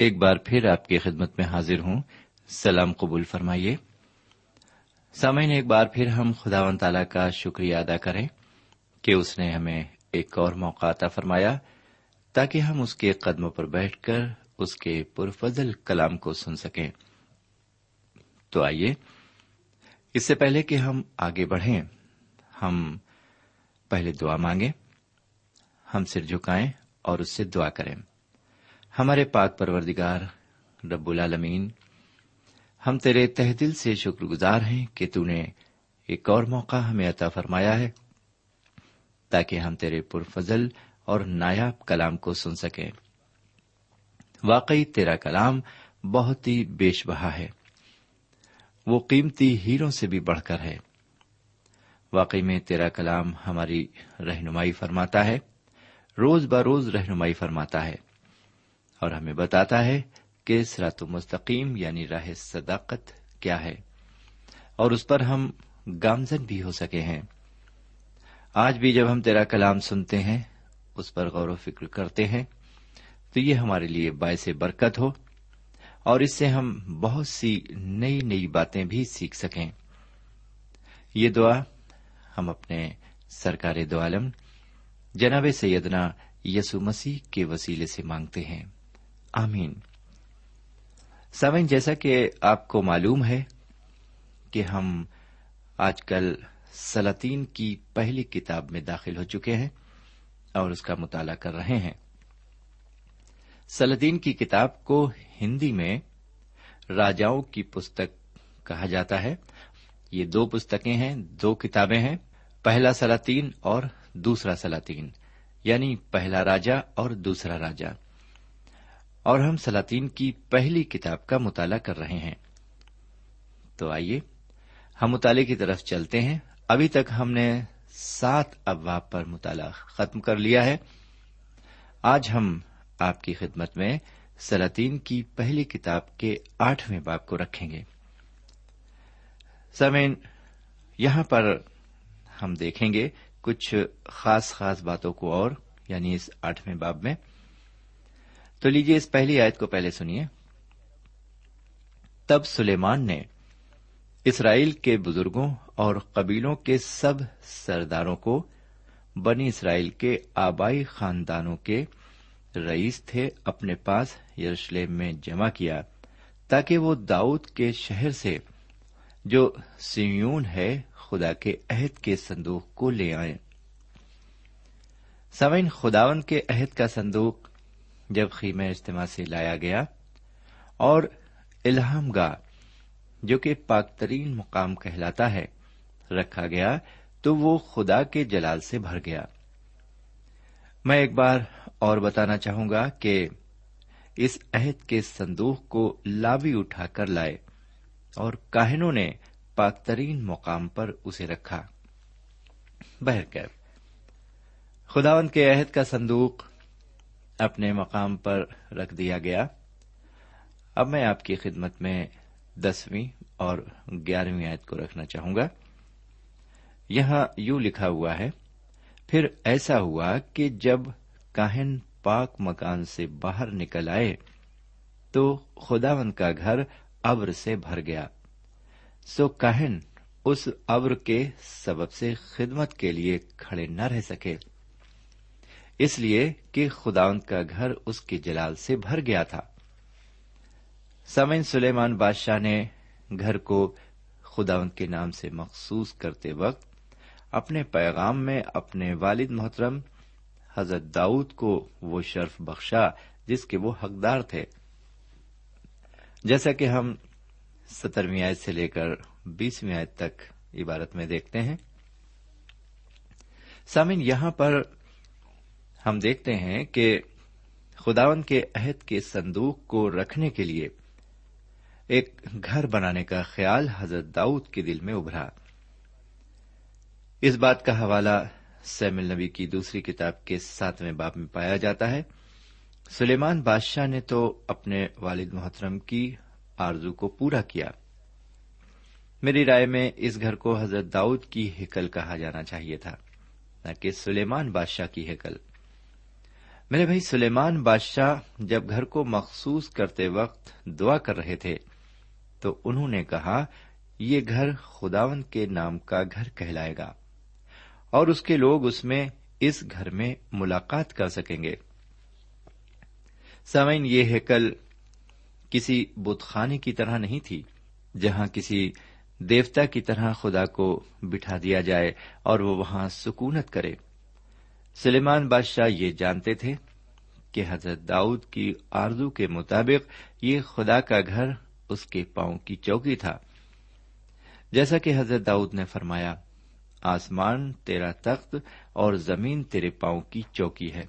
ایک بار پھر آپ کی خدمت میں حاضر ہوں۔ سلام قبول فرمائیے۔ سامعین، ایک بار پھر ہم خدا و تعالی کا شکریہ ادا کریں کہ اس نے ہمیں ایک اور موقع عطا فرمایا تاکہ ہم اس کے قدموں پر بیٹھ کر اس کے پرفضل کلام کو سن سکیں۔ تو آئیے، اس سے پہلے کہ ہم آگے بڑھیں، ہم پہلے دعا مانگیں، ہم سر جھکائیں اور اس سے دعا کریں۔ ہمارے پاک پروردگار، رب العالمین، ہم تیرے تہ دل سے شکر گزار ہیں کہ تو نے ایک اور موقع ہمیں عطا فرمایا ہے، تاکہ ہم تیرے پرفضل اور نایاب کلام کو سن سکیں۔ واقعی تیرا کلام بہت ہی بیش بہا ہے۔ وہ قیمتی ہیروں سے بھی بڑھ کر ہے۔ واقعی میں تیرا کلام ہماری رہنمائی فرماتا ہے، روز بروز رہنمائی فرماتا ہے۔ اور ہمیں بتاتا ہے کہ سرات مستقیم یعنی راہ صداقت کیا ہے۔ اور اس پر ہم گامزن بھی ہو سکے ہیں۔ آج بھی جب ہم تیرا کلام سنتے ہیں، اس پر غور و فکر کرتے ہیں، تو یہ ہمارے لیے باعث برکت ہو، اور اس سے ہم بہت سی نئی نئی باتیں بھی سیکھ سکیں۔ یہ دعا ہم اپنے سرکار دو عالم جناب سیدنا یسو مسیح کے وسیلے سے مانگتے ہیں۔ آمین۔ سمن جیسا کہ آپ کو معلوم ہے کہ ہم آج کل سلاطین کی پہلی کتاب میں داخل ہو چکے ہیں اور اس کا مطالعہ کر رہے ہیں۔ سلاطین کی کتاب کو ہندی میں راجاؤں کی پستک کہا جاتا ہے۔ یہ دو پستکیں ہیں، دو کتابیں ہیں، پہلا سلاطین اور دوسرا سلاطین یعنی پہلا راجا اور دوسرا راجا۔ اور ہم سلاطین کی پہلی کتاب کا مطالعہ کر رہے ہیں۔ تو آئیے، ہم مطالعے کی طرف چلتے ہیں۔ ابھی تک ہم نے سات ابواب پر مطالعہ ختم کر لیا ہے۔ آج ہم آپ کی خدمت میں سلاطین کی پہلی کتاب کے آٹھویں باب کو رکھیں گے۔ سمین یہاں پر ہم دیکھیں گے کچھ خاص خاص باتوں کو اور یعنی اس آٹھویں باب میں۔ تو لیجیے اس پہلی آیت کو پہلے سنیے۔ تب سلیمان نے اسرائیل کے بزرگوں اور قبیلوں کے سب سرداروں کو بنی اسرائیل کے آبائی خاندانوں کے رئیس تھے اپنے پاس یروشلم میں جمع کیا تاکہ وہ داؤد کے شہر سے جو سیون ہے خدا کے عہد کے صندوق کو لے آئیں۔ سوئن خداون کے عہد کا صندوق جب خیمہ اجتماع سے لایا گیا اور الہام گاہ، جو کہ پاک ترین مقام کہلاتا ہے، رکھا گیا، تو وہ خدا کے جلال سے بھر گیا۔ میں ایک بار اور بتانا چاہوں گا کہ اس عہد کے صندوق کو لابی اٹھا کر لائے اور کاہنوں نے پاک ترین مقام پر اسے رکھا۔ بہرکیف خداون کے عہد کا صندوق اپنے مقام پر رکھ دیا گیا۔ اب میں آپ کی خدمت میں دسویں اور گیارہویں آیت کو رکھنا چاہوں گا۔ یہاں یوں لکھا ہوا ہے، پھر ایسا ہوا کہ جب کاہن پاک مکان سے باہر نکل آئے تو خداون کا گھر ابر سے بھر گیا۔ سو کاہن اس ابر کے سبب سے خدمت کے لیے کھڑے نہ رہ سکے۔ اس لیے کہ خداون کا گھر اس کے جلال سے بھر گیا تھا۔ سمن سلیمان بادشاہ نے گھر کو خداون کے نام سے مخصوص کرتے وقت اپنے پیغام میں اپنے والد محترم حضرت داؤد کو وہ شرف بخشا جس کے وہ حقدار تھے۔ جیسا کہ ہم سترویں آیت سے لے کر بیسویں آیت تک عبارت میں دیکھتے ہیں۔ سامن یہاں پر ہم دیکھتے ہیں کہ خداون کے عہد کے صندوق کو رکھنے کے لیے ایک گھر بنانے کا خیال حضرت داؤد کے دل میں ابھرا۔ اس بات کا حوالہ سیمل نبی کی دوسری کتاب کے ساتویں باب میں پایا جاتا ہے۔ سلیمان بادشاہ نے تو اپنے والد محترم کی آرزو کو پورا کیا۔ میری رائے میں اس گھر کو حضرت داؤد کی ہیکل کہا جانا چاہیے تھا، نہ کہ سلیمان بادشاہ کی ہیکل۔ میرے بھائی سلیمان بادشاہ جب گھر کو مخصوص کرتے وقت دعا کر رہے تھے، تو انہوں نے کہا، یہ گھر خداون کے نام کا گھر کہلائے گا، اور اس کے لوگ اس میں اس گھر میں ملاقات کر سکیں گے۔ سمین یہ ہیکل کسی بت خانے کی طرح نہیں تھی، جہاں کسی دیوتا کی طرح خدا کو بٹھا دیا جائے اور وہ وہاں سکونت کرے۔ سلیمان بادشاہ یہ جانتے تھے کہ حضرت داؤد کی آرزو کے مطابق یہ خدا کا گھر اس کے پاؤں کی چوکی تھا۔ جیسا کہ حضرت داؤد نے فرمایا، آسمان تیرا تخت اور زمین تیرے پاؤں کی چوکی ہے۔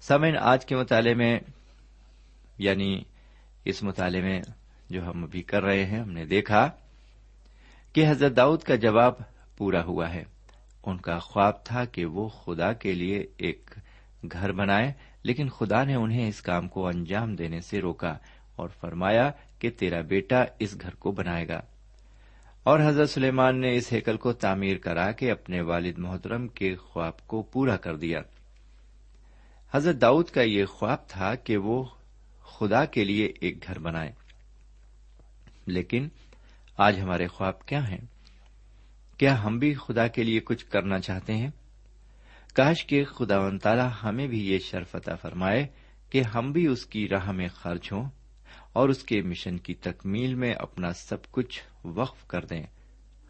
سمین آج کے مطالعے میں یعنی اس مطالعے میں جو ہم ابھی کر رہے ہیں، ہم نے دیکھا کہ حضرت داؤد کا جواب پورا ہوا ہے۔ ان کا خواب تھا کہ وہ خدا کے لیے ایک گھر بنائے، لیکن خدا نے انہیں اس کام کو انجام دینے سے روکا اور فرمایا کہ تیرا بیٹا اس گھر کو بنائے گا۔ اور حضرت سلیمان نے اس ہیکل کو تعمیر کرا کے اپنے والد محترم کے خواب کو پورا کر دیا۔ حضرت داؤد کا یہ خواب تھا کہ وہ خدا کے لیے ایک گھر بنائیں لیکن آج ہمارے خواب کیا ہیں؟ کیا ہم بھی خدا کے لیے کچھ کرنا چاہتے ہیں؟ کاش کے خدا و تعالی ہمیں بھی یہ شرفتا فرمائے کہ ہم بھی اس کی راہ میں خرچ ہوں اور اس کے مشن کی تکمیل میں اپنا سب کچھ وقف کر دیں۔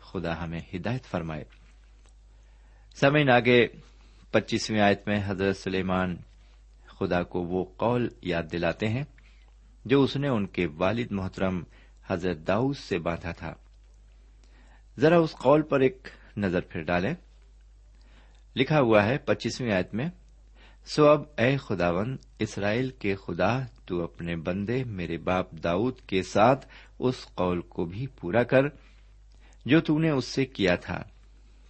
خدا ہمیں ہدایت فرمائے۔ سمے آگے پچیسویں آیت میں حضرت سلیمان خدا کو وہ قول یاد دلاتے ہیں جو اس نے ان کے والد محترم حضرت داؤد سے باندھا تھا۔ ذرا اس قول پر ایک نظر پھر ڈالیں۔ لکھا ہوا ہے پچیسویں آیت میں، سو اب اے خداون، اسرائیل کے خدا، تو اپنے بندے میرے باپ داؤد کے ساتھ اس قول کو بھی پورا کر، جو تو نے اس سے کیا تھا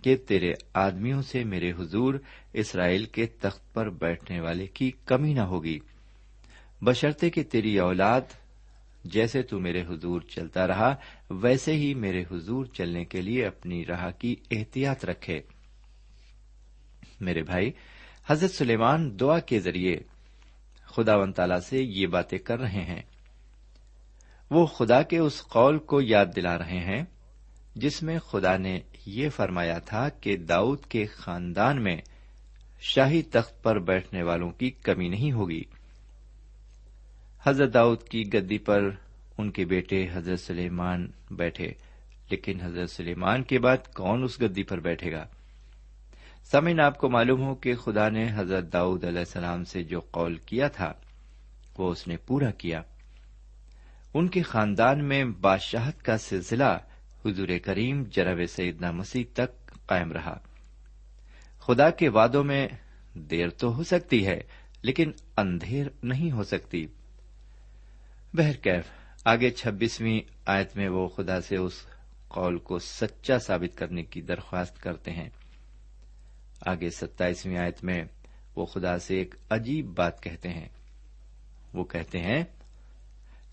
کہ تیرے آدمیوں سے میرے حضور اسرائیل کے تخت پر بیٹھنے والے کی کمی نہ ہوگی۔ بشرطے کہ تیری اولاد جیسے تو میرے حضور چلتا رہا، ویسے ہی میرے حضور چلنے کے لیے اپنی راہ کی احتیاط رکھے۔ میرے بھائی، حضرت سلیمان دعا کے ذریعے خدا و تعالی سے یہ باتیں کر رہے ہیں۔ وہ خدا کے اس قول کو یاد دلا رہے ہیں، جس میں خدا نے یہ فرمایا تھا کہ داؤد کے خاندان میں شاہی تخت پر بیٹھنے والوں کی کمی نہیں ہوگی۔ حضرت داؤد کی گدی پر ان کے بیٹے حضرت سلیمان بیٹھے، لیکن حضرت سلیمان کے بعد کون اس گدی پر بیٹھے گا؟ سمن آپ کو معلوم ہو کہ خدا نے حضرت داؤد علیہ السلام سے جو قول کیا تھا، وہ اس نے پورا کیا۔ ان کے خاندان میں بادشاہت کا سلسلہ حضور کریم جرب سیدنا مسیح تک قائم رہا۔ خدا کے وعدوں میں دیر تو ہو سکتی ہے، لیکن اندھیر نہیں ہو سکتی۔ بہرکیف آگے چھبیسویں آیت میں وہ خدا سے اس قول کو سچا ثابت کرنے کی درخواست کرتے ہیں۔ آگے ستائیسویں آیت میں وہ خدا سے ایک عجیب بات کہتے ہیں۔ وہ کہتے ہیں،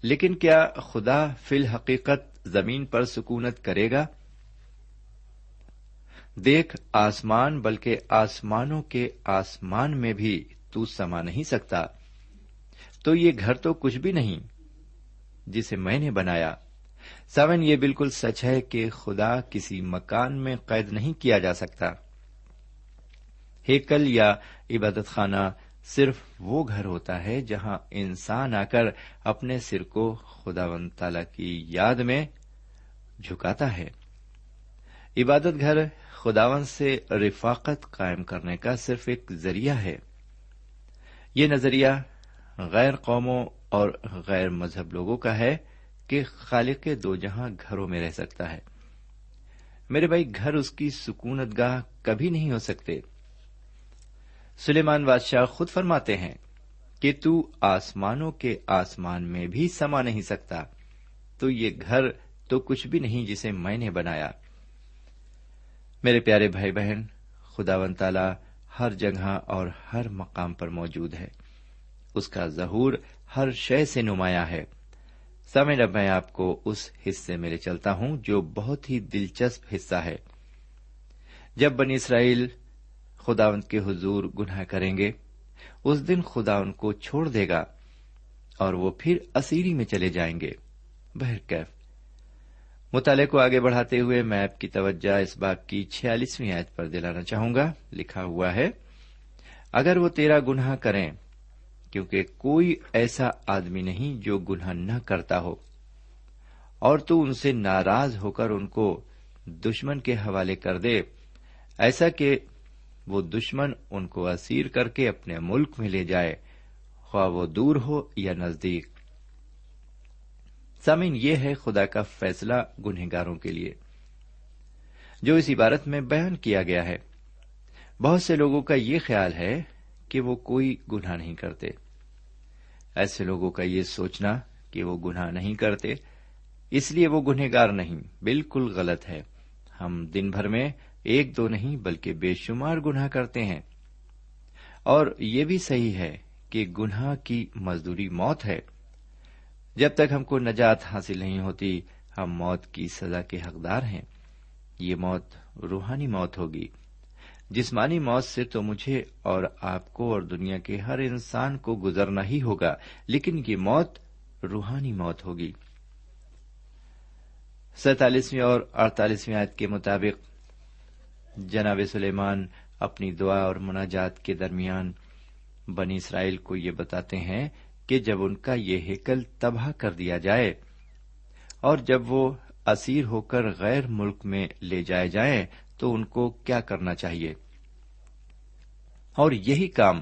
لیکن کیا خدا فی الحقیقت زمین پر سکونت کرے گا؟ دیکھ، آسمان، بلکہ آسمانوں کے آسمان میں بھی تو سما نہیں سکتا۔ تو یہ گھر تو کچھ بھی نہیں جسے میں نے بنایا۔ سیون یہ بالکل سچ ہے کہ خدا کسی مکان میں قید نہیں کیا جا سکتا۔ ہیکل یا عبادت خانہ صرف وہ گھر ہوتا ہے جہاں انسان آ کر اپنے سر کو خدا و تعالی کی یاد میں جھکاتا ہے۔ عبادت گھر خداون سے رفاقت قائم کرنے کا صرف ایک ذریعہ ہے۔ یہ نظریہ غیر قوموں اور غیر مذہب لوگوں کا ہے کہ خالق دو جہاں گھروں میں رہ سکتا ہے۔ میرے بھائی، گھر اس کی سکونت گاہ کبھی نہیں ہو سکتے۔ سلیمان بادشاہ خود فرماتے ہیں کہ تو آسمانوں کے آسمان میں بھی سما نہیں سکتا۔ تو یہ گھر تو کچھ بھی نہیں جسے میں نے بنایا۔ میرے پیارے بھائی بہن خدا ون تالا ہر جگہ اور ہر مقام پر موجود ہے۔ اس کا ظہور ہر شے سے نمایاں ہے۔ سمے اب میں آپ کو اس حصے میں لے چلتا ہوں جو بہت ہی دلچسپ حصہ ہے۔ جب بنی اسرائیل خداوند کے حضور گناہ کریں گے، اس دن خدا ان کو چھوڑ دے گا اور وہ پھر اسیری میں چلے جائیں گے۔ بہرکیف مطالعے کو آگے بڑھاتے ہوئے میں آپ کی توجہ اس بات کی چھیالیسویں آیت پر دلانا چاہوں گا۔ لکھا ہوا ہے، اگر وہ تیرا گناہ کریں کیونکہ کوئی ایسا آدمی نہیں جو گناہ نہ کرتا ہو۔ اور تو ان سے ناراض ہو کر ان کو دشمن کے حوالے کر دے، ایسا کہ وہ دشمن ان کو اسیر کر کے اپنے ملک میں لے جائے، خواہ وہ دور ہو یا نزدیک۔ سمین یہ ہے خدا کا فیصلہ گنہگاروں کے لیے، جو اس عبارت میں بیان کیا گیا ہے۔ بہت سے لوگوں کا یہ خیال ہے کہ وہ کوئی گناہ نہیں کرتے۔ ایسے لوگوں کا یہ سوچنا کہ وہ گناہ نہیں کرتے، اس لیے وہ گنہگار نہیں، بالکل غلط ہے۔ ہم دن بھر میں ایک دو نہیں بلکہ بے شمار گناہ کرتے ہیں۔ اور یہ بھی صحیح ہے کہ گناہ کی مزدوری موت ہے۔ جب تک ہم کو نجات حاصل نہیں ہوتی، ہم موت کی سزا کے حقدار ہیں۔ یہ موت روحانی موت ہوگی۔ جسمانی موت سے تو مجھے اور آپ کو اور دنیا کے ہر انسان کو گزرنا ہی ہوگا، لیکن یہ موت روحانی موت ہوگی۔ سینتالیسویں اور اڑتالیسویں آیت کے مطابق جناب سلیمان اپنی دعا اور مناجات کے درمیان بنی اسرائیل کو یہ بتاتے ہیں کہ جب ان کا یہ ہیکل تباہ کر دیا جائے اور جب وہ اسیر ہو کر غیر ملک میں لے جائے جائیں تو ان کو کیا کرنا چاہیے؟ اور یہی کام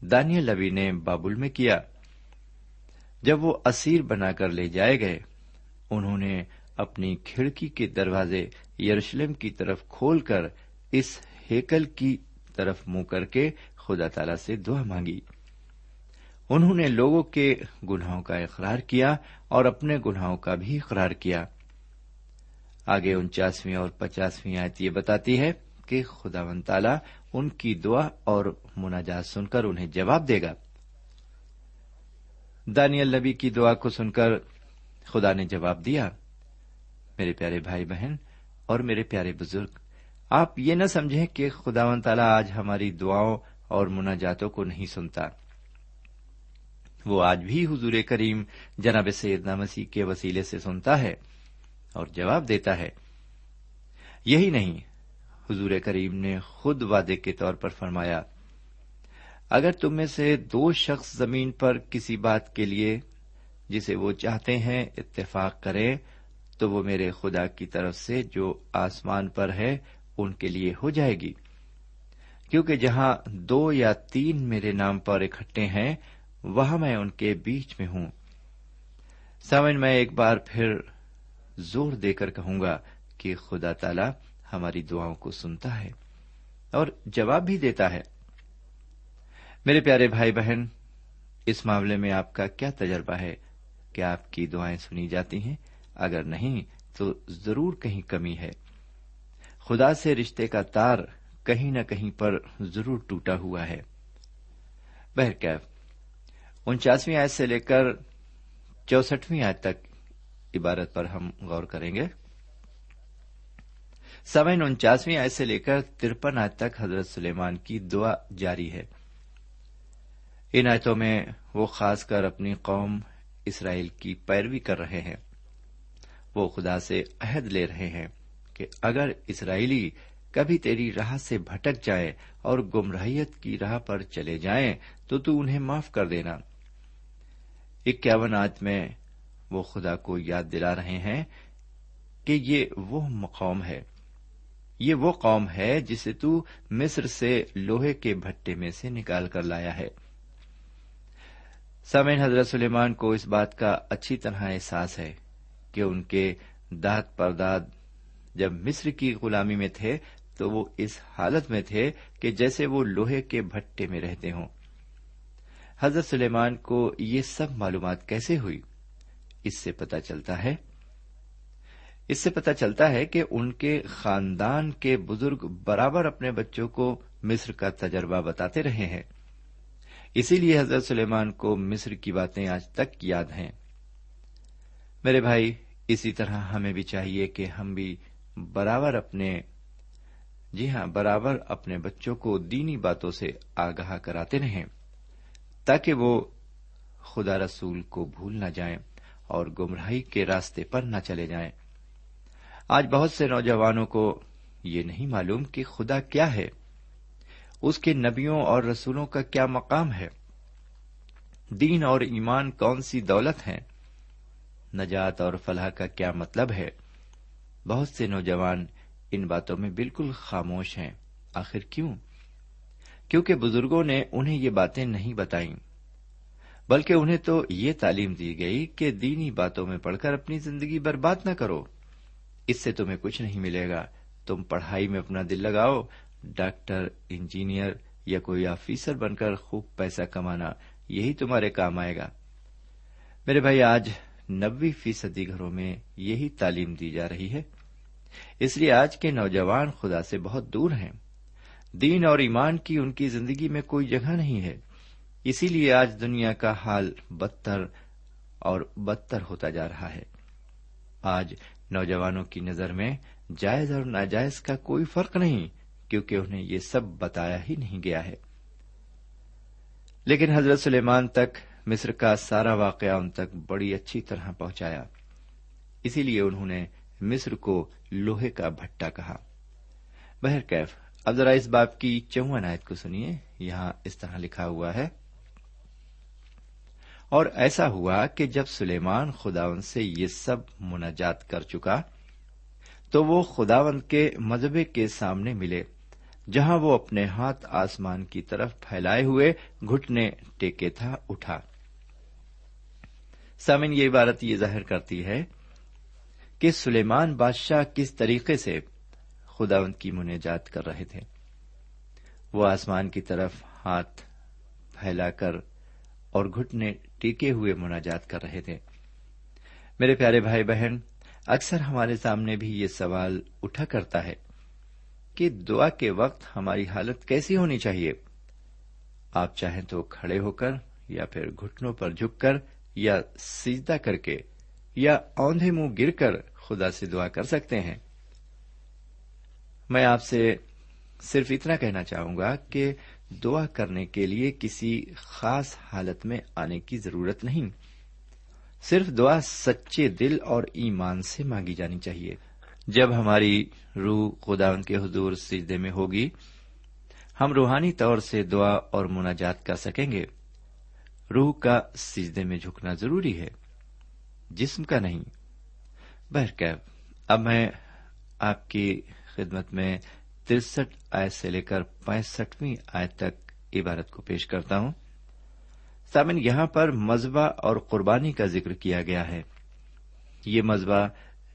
دانیل لوی نے بابل میں کیا۔ جب وہ اسیر بنا کر لے جائے گئے، انہوں نے اپنی کھڑکی کے دروازے یروشلم کی طرف کھول کر اس ہیکل کی طرف منہ کر کے خدا تعالی سے دعا مانگی۔ انہوں نے لوگوں کے گناہوں کا اقرار کیا اور اپنے گناہوں کا بھی اقرار کیا۔ آگے انچاسویں اور پچاسویں آیت یہ بتاتی ہے کہ خدا و تعالی ان کی دعا اور مناجات سن کر انہیں جواب دے گا۔ دانیل نبی کی دعا کو سن کر خدا نے جواب دیا، میرے پیارے بھائی بہن اور میرے پیارے بزرگ، آپ یہ نہ سمجھیں کہ خدا و تعالی آج ہماری دعاؤں اور مناجاتوں کو نہیں سنتا۔ وہ آج بھی حضور کریم جناب سیدنا مسیح کے وسیلے سے سنتا ہے۔ اور جواب دیتا ہے، یہی نہیں، حضور کریم نے خود وعدے کے طور پر فرمایا، اگر تم میں سے دو شخص زمین پر کسی بات کے لیے جسے وہ چاہتے ہیں اتفاق کریں تو وہ میرے خدا کی طرف سے جو آسمان پر ہے، ان کے لیے ہو جائے گی۔ کیونکہ جہاں دو یا تین میرے نام پر اکٹھے ہیں، وہاں میں ان کے بیچ میں ہوں۔ سمن میں ایک بار پھر زور دے کر کہوں گا کہ خدا تعالی ہماری دعاؤں کو سنتا ہے اور جواب بھی دیتا ہے۔ میرے پیارے بھائی بہن، اس معاملے میں آپ کا کیا تجربہ ہے؟ کہ آپ کی دعائیں سنی جاتی ہیں؟ اگر نہیں، تو ضرور کہیں کمی ہے۔ خدا سے رشتے کا تار کہیں نہ کہیں پر ضرور ٹوٹا ہوا ہے۔ بہرکیف، انچاسویں آیت سے لے کر چوسٹویں آیت تک عبارت پر ہم غور کریں گے۔ سوئن انچاسویں آیت سے لے کر ترپن آیت تک حضرت سلیمان کی دعا جاری ہے۔ ان آیتوں میں وہ خاص کر اپنی قوم اسرائیل کی پیروی کر رہے ہیں۔ وہ خدا سے عہد لے رہے ہیں کہ اگر اسرائیلی کبھی تیری راہ سے بھٹک جائے اور گمراہیت کی راہ پر چلے جائیں تو تو انہیں معاف کر دینا۔ اکیاون آج میں وہ خدا کو یاد دلا رہے ہیں کہ یہ وہ مقام ہے۔ یہ وہ قوم ہے جسے تو مصر سے لوہے کے بھٹے میں سے نکال کر لایا ہے۔ سامعین، حضرت سلیمان کو اس بات کا اچھی طرح احساس ہے کہ ان کے داد پرداد جب مصر کی غلامی میں تھے تو وہ اس حالت میں تھے کہ جیسے وہ لوہے کے بھٹے میں رہتے ہوں۔ حضرت سلیمان کو یہ سب معلومات کیسے ہوئی؟ اس سے پتا چلتا ہے۔ اس سے پتا چلتا ہے کہ ان کے خاندان کے بزرگ برابر اپنے بچوں کو مصر کا تجربہ بتاتے رہے ہیں۔ اسی لیے حضرت سلیمان کو مصر کی باتیں آج تک یاد ہیں۔ میرے بھائی، اسی طرح ہمیں بھی چاہیے کہ ہم بھی برابر اپنے جی ہاں برابر اپنے بچوں کو دینی باتوں سے آگاہ کراتے رہیں، تاکہ وہ خدا رسول کو بھول نہ جائیں۔ اور گمراہی کے راستے پر نہ چلے جائیں۔ آج بہت سے نوجوانوں کو یہ نہیں معلوم کہ خدا کیا ہے۔ اس کے نبیوں اور رسولوں کا کیا مقام ہے۔ دین اور ایمان کون سی دولت ہے نجات اور فلاح کا کیا مطلب ہے؟ بہت سے نوجوان ان باتوں میں بالکل خاموش ہیں۔ آخر کیوں؟ کیونکہ بزرگوں نے انہیں یہ باتیں نہیں بتائیں۔ بلکہ انہیں تو یہ تعلیم دی گئی کہ دینی باتوں میں پڑھ کر اپنی زندگی برباد نہ کرو۔ اس سے تمہیں کچھ نہیں ملے گا۔ تم پڑھائی میں اپنا دل لگاؤ، ڈاکٹر، انجینئر یا کوئی آفیسر بن کر خوب پیسہ کمانا، یہی تمہارے کام آئے گا۔ میرے بھائی، آج نبے فیصدی گھروں میں یہی تعلیم دی جا رہی ہے۔ اس لیے آج کے نوجوان خدا سے بہت دور ہیں۔ دین اور ایمان کی ان کی زندگی میں کوئی جگہ نہیں ہے۔ اسی لیے آج دنیا کا حال بدتر اور بدتر ہوتا جا رہا ہے۔ آج نوجوانوں کی نظر میں جائز اور ناجائز کا کوئی فرق نہیں، کیونکہ انہیں یہ سب بتایا ہی نہیں گیا ہے۔ لیکن حضرت سلیمان تک مصر کا سارا واقعہ ان تک بڑی اچھی طرح پہنچایا۔ اسی لیے انہوں نے مصر کو لوہے کا بھٹا کہا۔ بہرکیف، اب ذرا اس باپ کی چون آیت کو سنیے۔ یہاں اس طرح لکھا ہوا ہے۔ اور ایسا ہوا کہ جب سلیمان خداون سے یہ سب مناجات کر چکا، تو وہ خداون کے مذہبے کے سامنے ملے، جہاں وہ اپنے ہاتھ آسمان کی طرف پھیلائے ہوئے گھٹنے ٹیکے تھا، اٹھا۔ سامن یہ عبارت یہ ظاہر کرتی ہے کہ سلیمان بادشاہ کس طریقے سے خداون کی منجات کر رہے تھے۔ وہ آسمان کی طرف ہاتھ پھیلا کر اور گھٹنے ٹیکے ہوئے مناجات کر رہے تھے۔ میرے پیارے بھائی بہن، اکثر ہمارے سامنے بھی یہ سوال اٹھا کرتا ہے کہ دعا کے وقت ہماری حالت کیسی ہونی چاہیے؟ آپ چاہیں تو کھڑے ہو کر یا پھر گھٹنوں پر جھک کر یا سیدھا کر کے یا اوندھے منہ گر کر خدا سے دعا کر سکتے ہیں۔ میں آپ سے صرف اتنا کہنا چاہوں گا کہ دعا کرنے کے لیے کسی خاص حالت میں آنے کی ضرورت نہیں۔ صرف دعا سچے دل اور ایمان سے مانگی جانی چاہیے۔ جب ہماری روح خدا ان کے حضور سجدے میں ہوگی، ہم روحانی طور سے دعا اور مناجات کر سکیں گے۔ روح کا سجدے میں جھکنا ضروری ہے، جسم کا نہیں۔ بہرکیب اب میں آپ کی خدمت میں ترسٹھ آئے سے لے کر پینسٹھویں آئے تک عبارت کو پیش کرتا ہوں۔ سامن یہاں پر مذبح اور قربانی کا ذکر کیا گیا ہے۔ یہ مذبح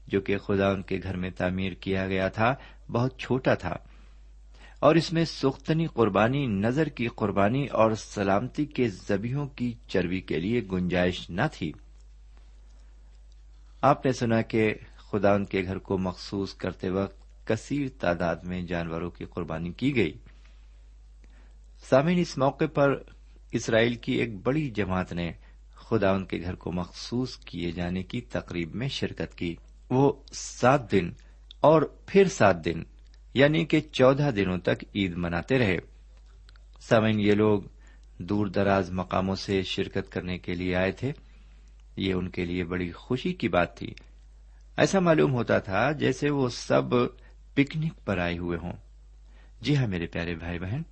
جو کہ خدا ان کے گھر میں تعمیر کیا گیا تھا، بہت چھوٹا تھا۔ اور اس میں سختنی قربانی، نظر کی قربانی اور سلامتی کے زبیوں کی چربی کے لیے گنجائش نہ تھی۔ آپ نے سنا کہ خدا ان کے گھر کو مخصوص کرتے وقت کثیر تعداد میں جانوروں کی قربانی کی گئی۔ سامعین، اس موقع پر اسرائیل کی ایک بڑی جماعت نے خدا ان کے گھر کو مخصوص کیے جانے کی تقریب میں شرکت کی۔ وہ سات دن اور پھر سات دن یعنی کہ چودہ دنوں تک عید مناتے رہے۔ سامعین، یہ لوگ دور دراز مقاموں سے شرکت کرنے کے لیے آئے تھے۔ یہ ان کے لیے بڑی خوشی کی بات تھی۔ ایسا معلوم ہوتا تھا جیسے وہ سب پکنک پر آئے ہوئے ہوں۔ جی ہاں میرے پیارے بھائی بہن،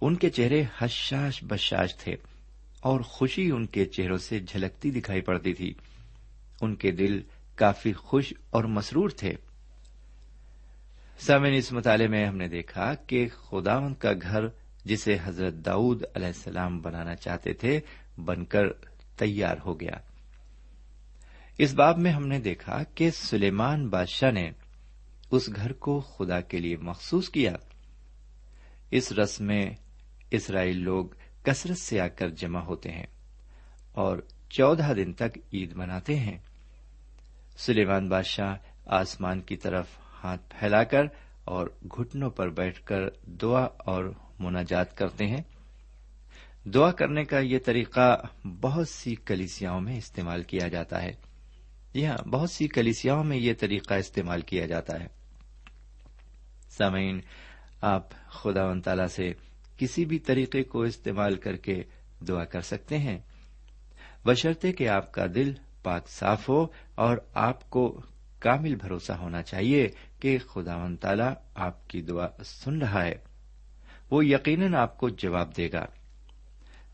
ان کے چہرے حشاش بشاش تھے اور خوشی ان کے چہروں سے جھلکتی دکھائی پڑتی تھی۔ ان کے دل کافی خوش اور مسرور تھے۔ سامن اس مطالعے میں ہم نے دیکھا کہ خداون کا گھر جسے حضرت داؤد علیہ السلام بنانا چاہتے تھے بن کر تیار ہو گیا۔ اس باب میں ہم نے دیکھا کہ سلیمان بادشاہ نے اس گھر کو خدا کے لیے مخصوص کیا۔ اس رسم میں اسرائیل لوگ کثرت سے آ کر جمع ہوتے ہیں اور چودہ دن تک عید مناتے ہیں۔ سلیمان بادشاہ آسمان کی طرف ہاتھ پھیلا کر اور گھٹنوں پر بیٹھ کر دعا اور مناجات کرتے ہیں۔ دعا کرنے کا یہ طریقہ بہت سی کلیسیاؤں میں استعمال کیا جاتا ہے۔ جی ہاں بہت سی کلیسیاؤں میں یہ طریقہ استعمال کیا جاتا ہے۔ سامعین، آپ خدا و تعالی سے کسی بھی طریقے کو استعمال کر کے دعا کر سکتے ہیں۔ بشرطے کہ آپ کا دل پاک صاف ہو اور آپ کو کامل بھروسہ ہونا چاہیے کہ خدا و تعالی آپ کی دعا سن رہا ہے۔ وہ یقیناً آپ کو جواب دے گا۔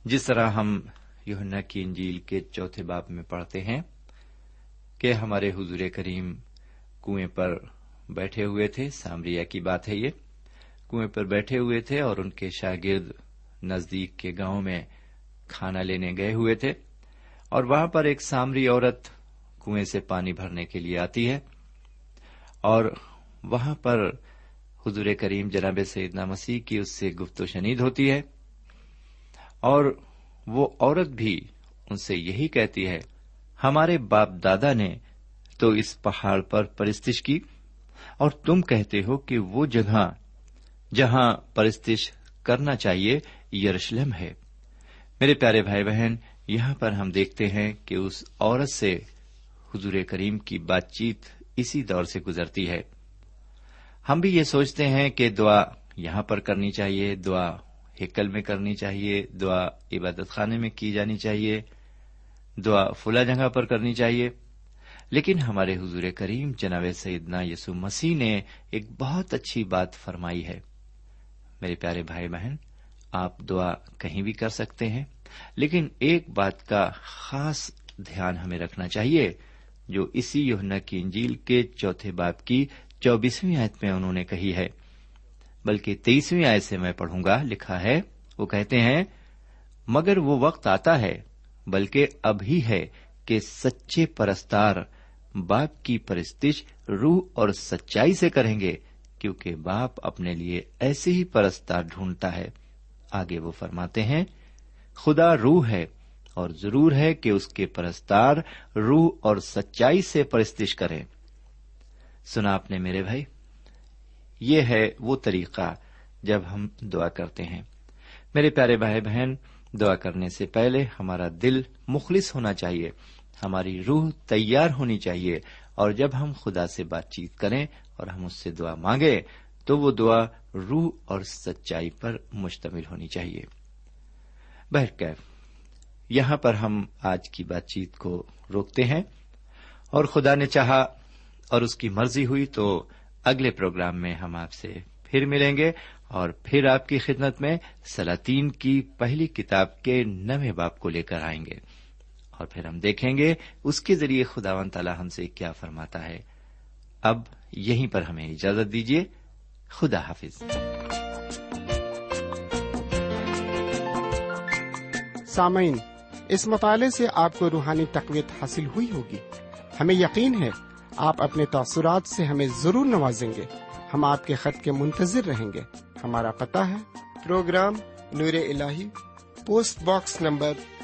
جس طرح ہم یونا کی انجیل کے چوتھے باپ میں پڑھتے ہیں کہ ہمارے حضور کریم کنویں پر بیٹھے ہوئے تھے۔ سامریا کی بات ہے یہ۔ کنویں پر بیٹھے ہوئے تھے اور ان کے شاگرد نزدیک کے گاؤں میں کھانا لینے گئے ہوئے تھے۔ اور وہاں پر ایک سامری عورت کنویں سے پانی بھرنے کے لیے آتی ہے۔ اور وہاں پر حضور کریم جناب سیدنا مسیح کی اس سے گفت و شنید ہوتی ہے۔ اور وہ عورت بھی ان سے یہی کہتی ہے، ہمارے باپ دادا نے تو اس پہاڑ پر پرستش کی۔ اور تم کہتے ہو کہ وہ جگہ جہاں پرستش کرنا چاہیے یروشلم ہے۔ میرے پیارے بھائی بہن، یہاں پر ہم دیکھتے ہیں کہ اس عورت سے حضور کریم کی بات چیت اسی دور سے گزرتی ہے۔ ہم بھی یہ سوچتے ہیں کہ دعا یہاں پر کرنی چاہیے، دعا ہیکل میں کرنی چاہیے، دعا عبادت خانے میں کی جانی چاہیے، دعا فلا جگہ پر کرنی چاہیے۔ لیکن ہمارے حضور کریم جناب سیدنا یسو مسیح نے ایک بہت اچھی بات فرمائی ہے۔ میرے پیارے بھائی بہن، آپ دعا کہیں بھی کر سکتے ہیں، لیکن ایک بات کا خاص دھیان ہمیں رکھنا چاہیے، جو اسی یوہنا کی انجیل کے چوتھے باپ کی چوبیسویں آیت میں انہوں نے کہی ہے۔ بلکہ تیئیسویں آیت سے میں پڑھوں گا، لکھا ہے، وہ کہتے ہیں، مگر وہ وقت آتا ہے، بلکہ اب ہی ہے کہ سچے پرستار باپ کی پرستش روح اور سچائی سے کریں گے، کیونکہ باپ اپنے لیے ایسے ہی پرستار ڈھونڈتا ہے۔ آگے وہ فرماتے ہیں، خدا روح ہے اور ضرور ہے کہ اس کے پرستار روح اور سچائی سے پرستش کریں۔ سنا آپ نے میرے بھائی، یہ ہے وہ طریقہ جب ہم دعا کرتے ہیں۔ میرے پیارے بھائی بہن، دعا کرنے سے پہلے ہمارا دل مخلص ہونا چاہیے۔ ہماری روح تیار ہونی چاہیے اور جب ہم خدا سے بات چیت کریں اور ہم اس سے دعا مانگے تو وہ دعا روح اور سچائی پر مشتمل ہونی چاہیے۔ بہرکیف، یہاں پر ہم آج کی بات چیت کو روکتے ہیں اور خدا نے چاہا اور اس کی مرضی ہوئی تو اگلے پروگرام میں ہم آپ سے پھر ملیں گے اور پھر آپ کی خدمت میں سلاطین کی پہلی کتاب کے نویں باپ کو لے کر آئیں گے۔ اور پھر ہم دیکھیں گے اس کے ذریعے خدا و تعالی ہم سے کیا فرماتا ہے۔ اب یہیں پر ہمیں اجازت دیجیے۔ خدا حافظ۔ سامعین، اس مطالعے سے آپ کو روحانی تقویت حاصل ہوئی ہوگی۔ ہمیں یقین ہے، آپ اپنے تاثرات سے ہمیں ضرور نوازیں گے۔ ہم آپ کے خط کے منتظر رہیں گے۔ ہمارا پتہ ہے، پروگرام نور ال post box number